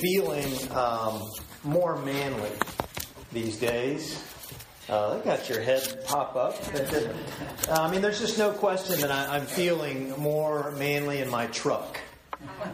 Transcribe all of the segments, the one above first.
feeling um, more manly these days. Uh, got your head pop up. Uh, I mean, there's just no question that I, am feeling more manly in my truck,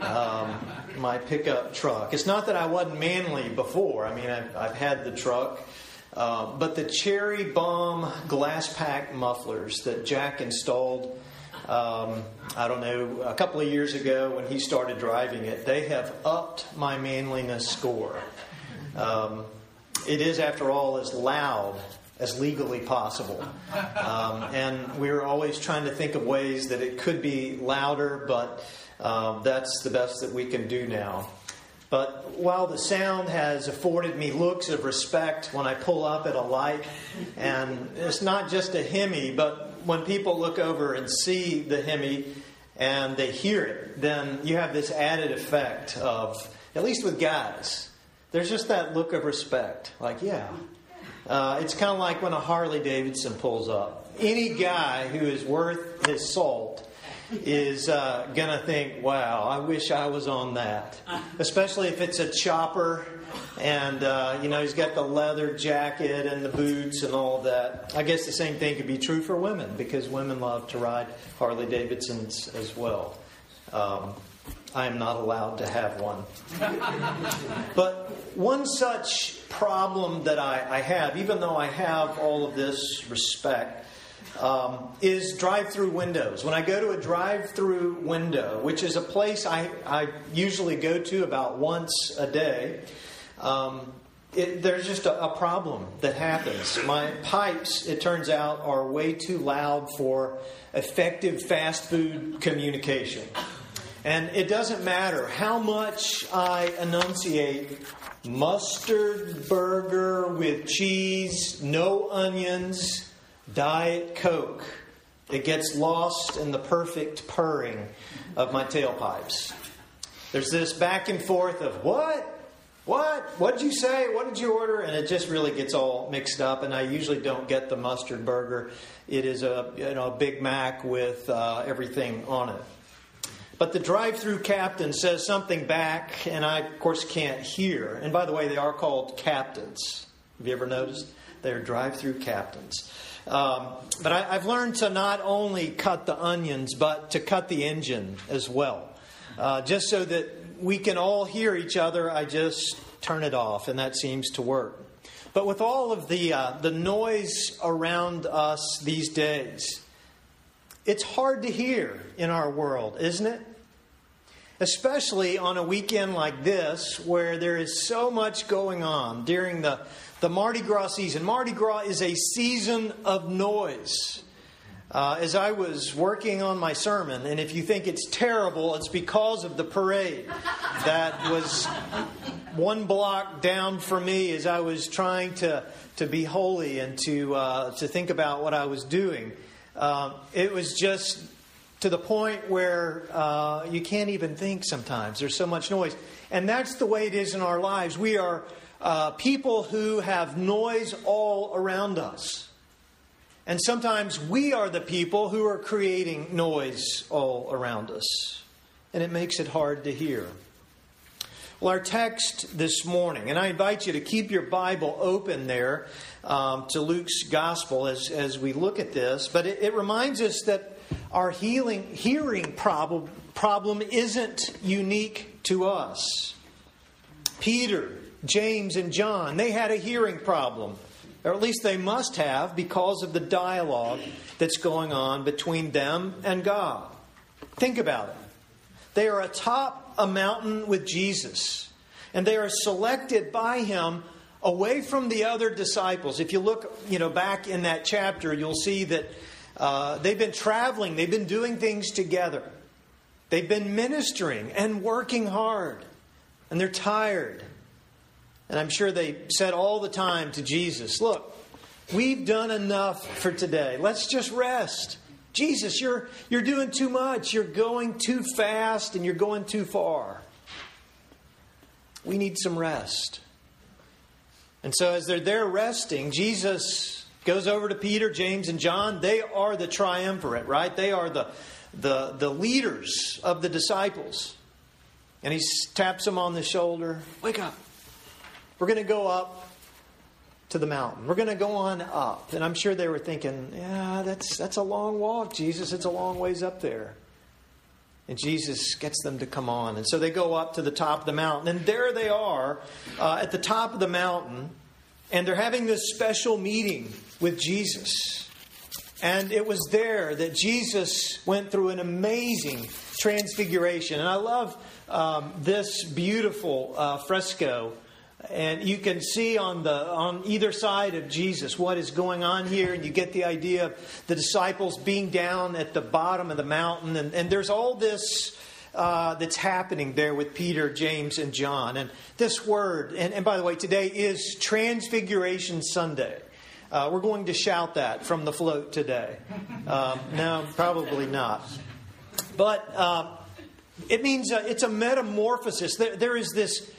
um, my pickup truck. It's not that I wasn't manly before. I mean, I've, I've had the truck. Uh, but the cherry bomb glass pack mufflers that Jack installed, um, I don't know, a couple of years ago when he started driving it, they have upped my manliness score. Um, it is, after all, as loud as legally possible. Um, and we're always trying to think of ways that it could be louder, but um, that's the best that we can do now. But while the sound has afforded me looks of respect when I pull up at a light, and it's not just a Hemi, but when people look over and see the Hemi and they hear it, then you have this added effect of, at least with guys, there's just that look of respect. Like, yeah. Uh, it's kind of like when a Harley Davidson pulls up. Any guy who is worth his salt is uh, going to think, wow, I wish I was on that. Especially if it's a chopper and, uh, you know, he's got the leather jacket and the boots and all that. I guess the same thing could be true for women because women love to ride Harley Davidsons as well. Um, I am not allowed to have one. but one such problem that I, I have, even though I have all of this respect, um, is drive through windows. When I go to a drive through window, which is a place I, I usually go to about once a day, um, it, there's just a, a, problem that happens. My pipes, it turns out, are way too loud for effective fast food communication. And it doesn't matter how much I enunciate mustard burger with cheese, no onions, Diet Coke. It gets lost in the perfect purring of my tailpipes. There's this back and forth of what? What? What did you say? What did you order? And it just really gets all mixed up. And I usually don't get the mustard burger. It is a you know a Big Mac with uh, everything on it. But the drive-through captain says something back, and I of course can't hear. And by the way, they are called captains. Have you ever noticed? They're drive-through captains. Um, but I, have learned to not only cut the onions, but to cut the engine as well. Uh, just so that we can all hear each other, I just turn it off, and that seems to work. But with all of the, uh, the noise around us these days, it's hard to hear in our world, isn't it? Especially on a weekend like this, where there is so much going on during the the Mardi Gras season. Mardi Gras is a season of noise. Uh, as I was working on my sermon, and if you think it's terrible, it's because of the parade that was one block down from me as I was trying to, to be holy and to, uh, to think about what I was doing. Uh, it was just to the point where uh, you can't even think sometimes. There's so much noise. And that's the way it is in our lives. We are uh, people who have noise all around us. And sometimes we are the people who are creating noise all around us. And it makes it hard to hear. Well, our text this morning, and I invite you to keep your Bible open there um, to Luke's gospel as, as we look at this, but it, it reminds us that our healing, hearing problem, problem isn't unique to us. Peter James and John, they had a hearing problem. Or at least they must have because of the dialogue that's going on between them and God. Think about it. They are atop a mountain with Jesus, and they are selected by him away from the other disciples. If you look, you know, back in that chapter, you'll see that uh, they've been traveling, they've been doing things together, they've been ministering and working hard, and they're tired. And I'm sure they said all the time to Jesus, Look, we've done enough for today. Let's just rest. Jesus, you're, you're doing too much. You're going too fast and you're going too far. We need some rest. And so, as they're there resting, Jesus goes over to Peter, James, and John. They are the triumvirate, right? They are the, the, the leaders of the disciples. And he taps them on the shoulder. Wake up. We're going to go up to the mountain. We're going to go on up. And I'm sure they were thinking, yeah, that's, that's a long walk, Jesus. It's a long ways up there. And Jesus gets them to come on. And so they go up to the top of the mountain. And there they are uh, at the top of the mountain. And they're having this special meeting with Jesus. And it was there that Jesus went through an amazing transfiguration. And I love um, this beautiful uh, fresco and you can see on the on either side of Jesus what is going on here, and you get the idea of the disciples being down at the bottom of the mountain, and, and there's all this uh, that's happening there with Peter, James, and John. And this word, and, and by the way, today is Transfiguration Sunday. Uh, we're going to shout that from the float today. Um, no, probably not. But uh, it means uh, it's a metamorphosis. There, there is this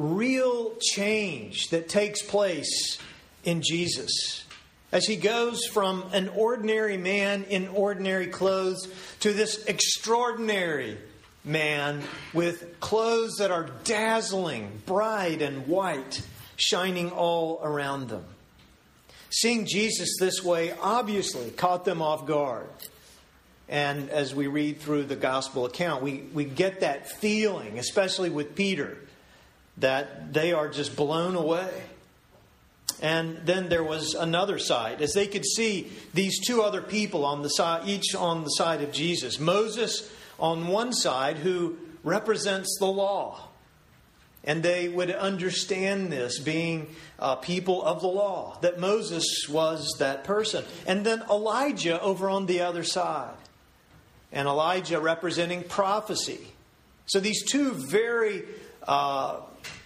real change that takes place in Jesus. As he goes from an ordinary man in ordinary clothes to this extraordinary man with clothes that are dazzling, bright, and white, shining all around them. Seeing Jesus this way obviously caught them off guard. And as we read through the gospel account, we, we get that feeling, especially with Peter, that they are just blown away. And then there was another side, as they could see these two other people on the side, each on the side of Jesus. Moses on one side, who represents the law. And they would understand this being uh, people of the law, that Moses was that person. And then Elijah over on the other side. And Elijah representing prophecy. So these two very uh,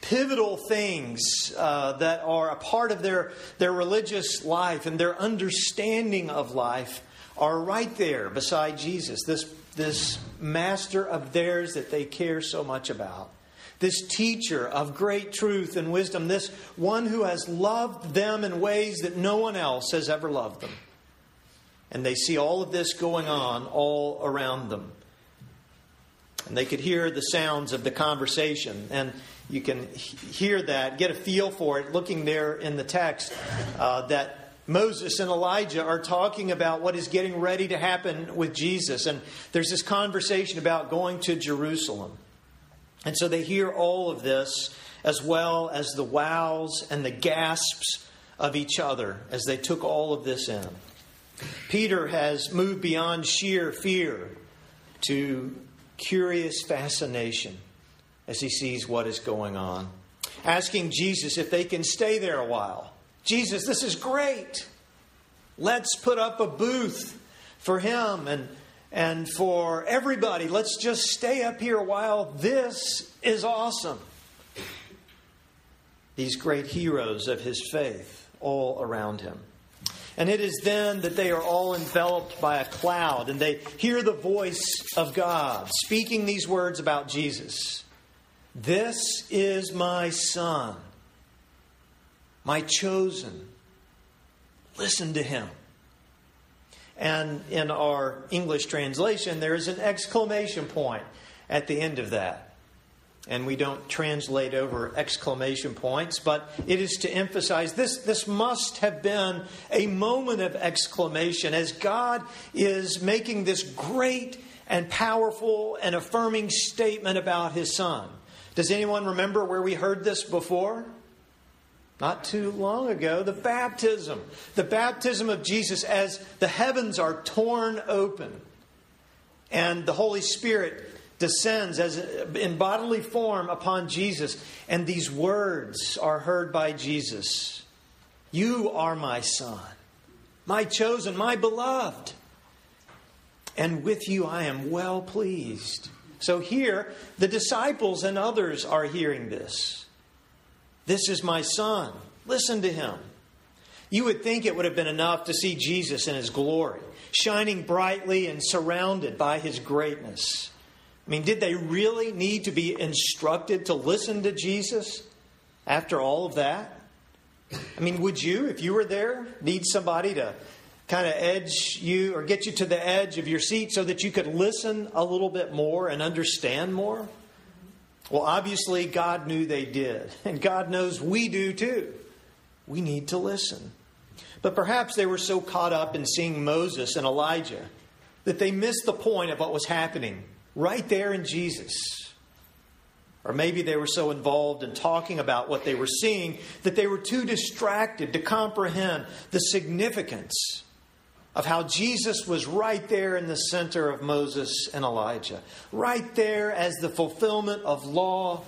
pivotal things uh, that are a part of their, their religious life and their understanding of life are right there beside Jesus, this, this master of theirs that they care so much about. This teacher of great truth and wisdom, this one who has loved them in ways that no one else has ever loved them. And they see all of this going on all around them. And they could hear the sounds of the conversation. And you can hear that, get a feel for it, looking there in the text, uh, that Moses and Elijah are talking about what is getting ready to happen with Jesus. And there's this conversation about going to Jerusalem. And so they hear all of this, as well as the wows and the gasps of each other as they took all of this in. Peter has moved beyond sheer fear to curious fascination as he sees what is going on. Asking Jesus if they can stay there a while. Jesus, this is great. Let's put up a booth for him and, and for everybody. Let's just stay up here a while. This is awesome. These great heroes of his faith all around him. And it is then that they are all enveloped by a cloud and they hear the voice of God speaking these words about Jesus. This is my son, my chosen. Listen to him. And in our English translation, there is an exclamation point at the end of that. And we don't translate over exclamation points, but it is to emphasize this, this must have been a moment of exclamation as God is making this great and powerful and affirming statement about his son. Does anyone remember where we heard this before? Not too long ago, the baptism. The baptism of Jesus as the heavens are torn open and the Holy Spirit descends as in bodily form upon Jesus and these words are heard by Jesus. You are my son, my chosen, my beloved. And with you I am well pleased. So here, the disciples and others are hearing this. This is my son. Listen to him. You would think it would have been enough to see Jesus in his glory, shining brightly and surrounded by his greatness. I mean, did they really need to be instructed to listen to Jesus after all of that? I mean, would you, if you were there, need somebody to kind of edge you or get you to the edge of your seat so that you could listen a little bit more and understand more? Well, obviously, God knew they did, and God knows we do too. We need to listen. But perhaps they were so caught up in seeing Moses and Elijah that they missed the point of what was happening right there in Jesus. Or maybe they were so involved in talking about what they were seeing that they were too distracted to comprehend the significance of how Jesus was right there in the center of Moses and Elijah, right there as the fulfillment of law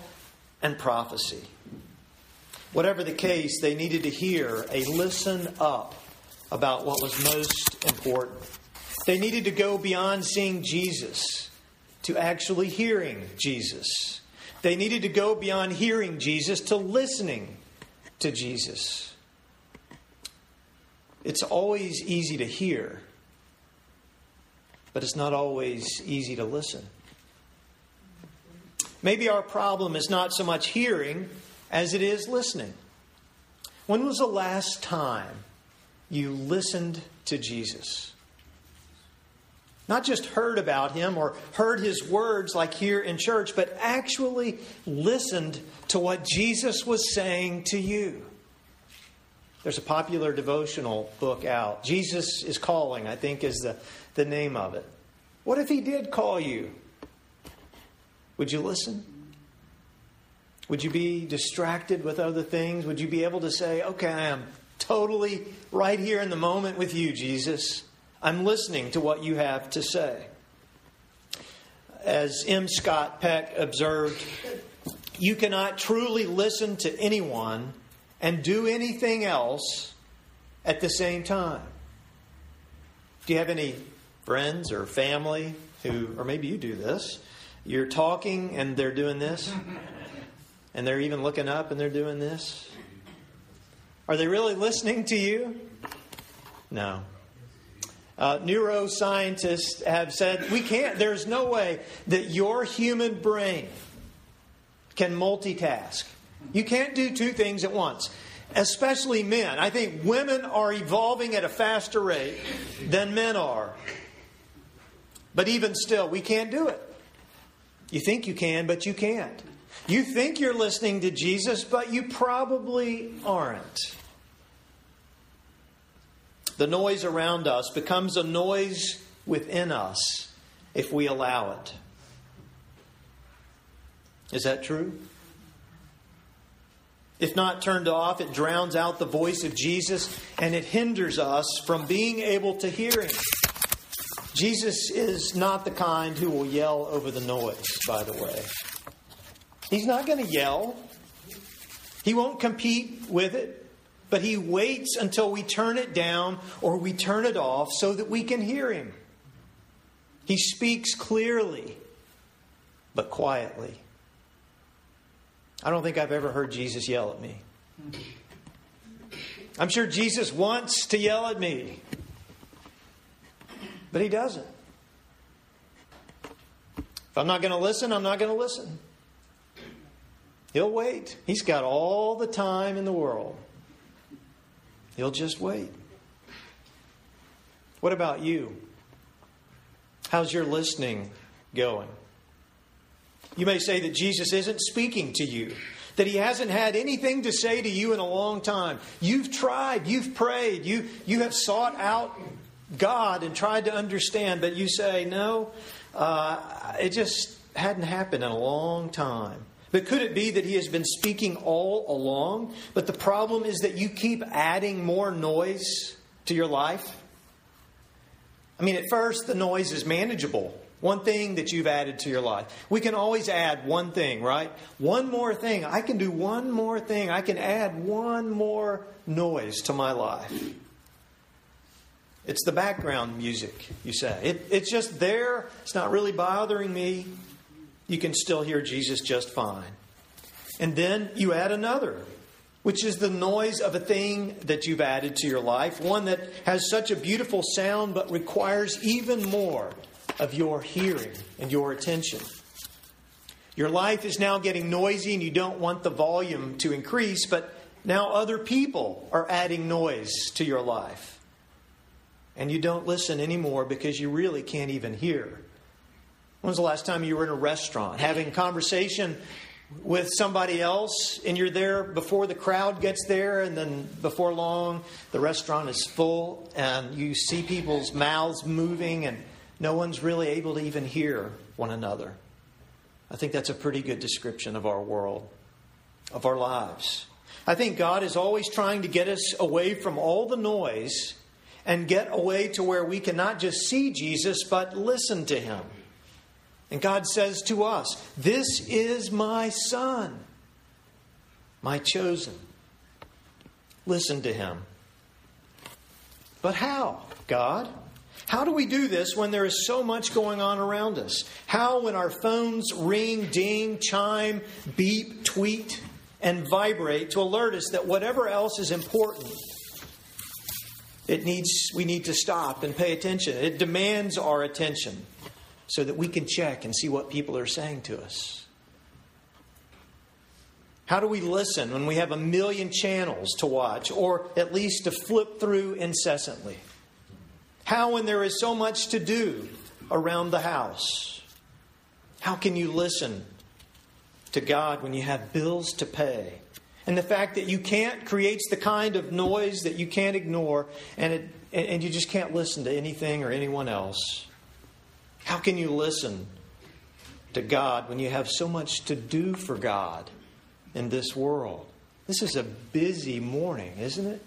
and prophecy. Whatever the case, they needed to hear a listen up about what was most important. They needed to go beyond seeing Jesus to actually hearing Jesus. They needed to go beyond hearing Jesus to listening to Jesus. It's always easy to hear, but it's not always easy to listen. Maybe our problem is not so much hearing as it is listening. When was the last time you listened to Jesus? Not just heard about him or heard his words like here in church, but actually listened to what Jesus was saying to you. There's a popular devotional book out. Jesus is Calling, I think, is the, the name of it. What if he did call you? Would you listen? Would you be distracted with other things? Would you be able to say, okay, I am totally right here in the moment with you, Jesus? I'm listening to what you have to say. As M. Scott Peck observed, you cannot truly listen to anyone and do anything else at the same time. Do you have any friends or family who, or maybe you do this, you're talking and they're doing this? and they're even looking up and they're doing this? Are they really listening to you? No. Uh, neuroscientists have said we can't, there's no way that your human brain can multitask. You can't do two things at once, especially men. I think women are evolving at a faster rate than men are. But even still, we can't do it. You think you can, but you can't. You think you're listening to Jesus, but you probably aren't. The noise around us becomes a noise within us if we allow it. Is that true? If not turned off, it drowns out the voice of Jesus and it hinders us from being able to hear Him. Jesus is not the kind who will yell over the noise, by the way. He's not going to yell. He won't compete with it, but he waits until we turn it down or we turn it off so that we can hear him. He speaks clearly, but quietly. I don't think I've ever heard Jesus yell at me. I'm sure Jesus wants to yell at me, but he doesn't. If I'm not going to listen, I'm not going to listen. He'll wait. He's got all the time in the world. He'll just wait. What about you? How's your listening going? You may say that Jesus isn't speaking to you, that he hasn't had anything to say to you in a long time. You've tried, you've prayed, you, you have sought out God and tried to understand, but you say, no, uh, it just hadn't happened in a long time. But could it be that he has been speaking all along? But the problem is that you keep adding more noise to your life. I mean, at first, the noise is manageable. One thing that you've added to your life. We can always add one thing, right? One more thing. I can do one more thing. I can add one more noise to my life. It's the background music, you say. It, it's just there. It's not really bothering me you can still hear Jesus just fine. And then you add another, which is the noise of a thing that you've added to your life, one that has such a beautiful sound but requires even more of your hearing and your attention. Your life is now getting noisy and you don't want the volume to increase, but now other people are adding noise to your life. And you don't listen anymore because you really can't even hear. When was the last time you were in a restaurant having conversation with somebody else and you're there before the crowd gets there and then before long the restaurant is full and you see people's mouths moving and no one's really able to even hear one another. I think that's a pretty good description of our world, of our lives. I think God is always trying to get us away from all the noise and get away to where we can not just see Jesus, but listen to him. And God says to us, This is my son, my chosen. Listen to him. But how, God? How do we do this when there is so much going on around us? How, when our phones ring, ding, chime, beep, tweet, and vibrate to alert us that whatever else is important, it needs, we need to stop and pay attention. It demands our attention so that we can check and see what people are saying to us. How do we listen when we have a million channels to watch or at least to flip through incessantly? How, when there is so much to do around the house? How can you listen to God when you have bills to pay? And the fact that you can't creates the kind of noise that you can't ignore, and, it, and you just can't listen to anything or anyone else. How can you listen to God when you have so much to do for God in this world? This is a busy morning, isn't it?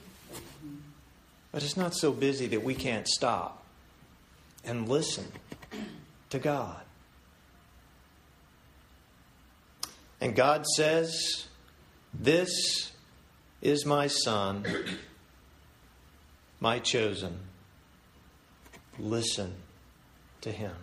But it's not so busy that we can't stop and listen to God. And God says, This is my son, my chosen. Listen to him.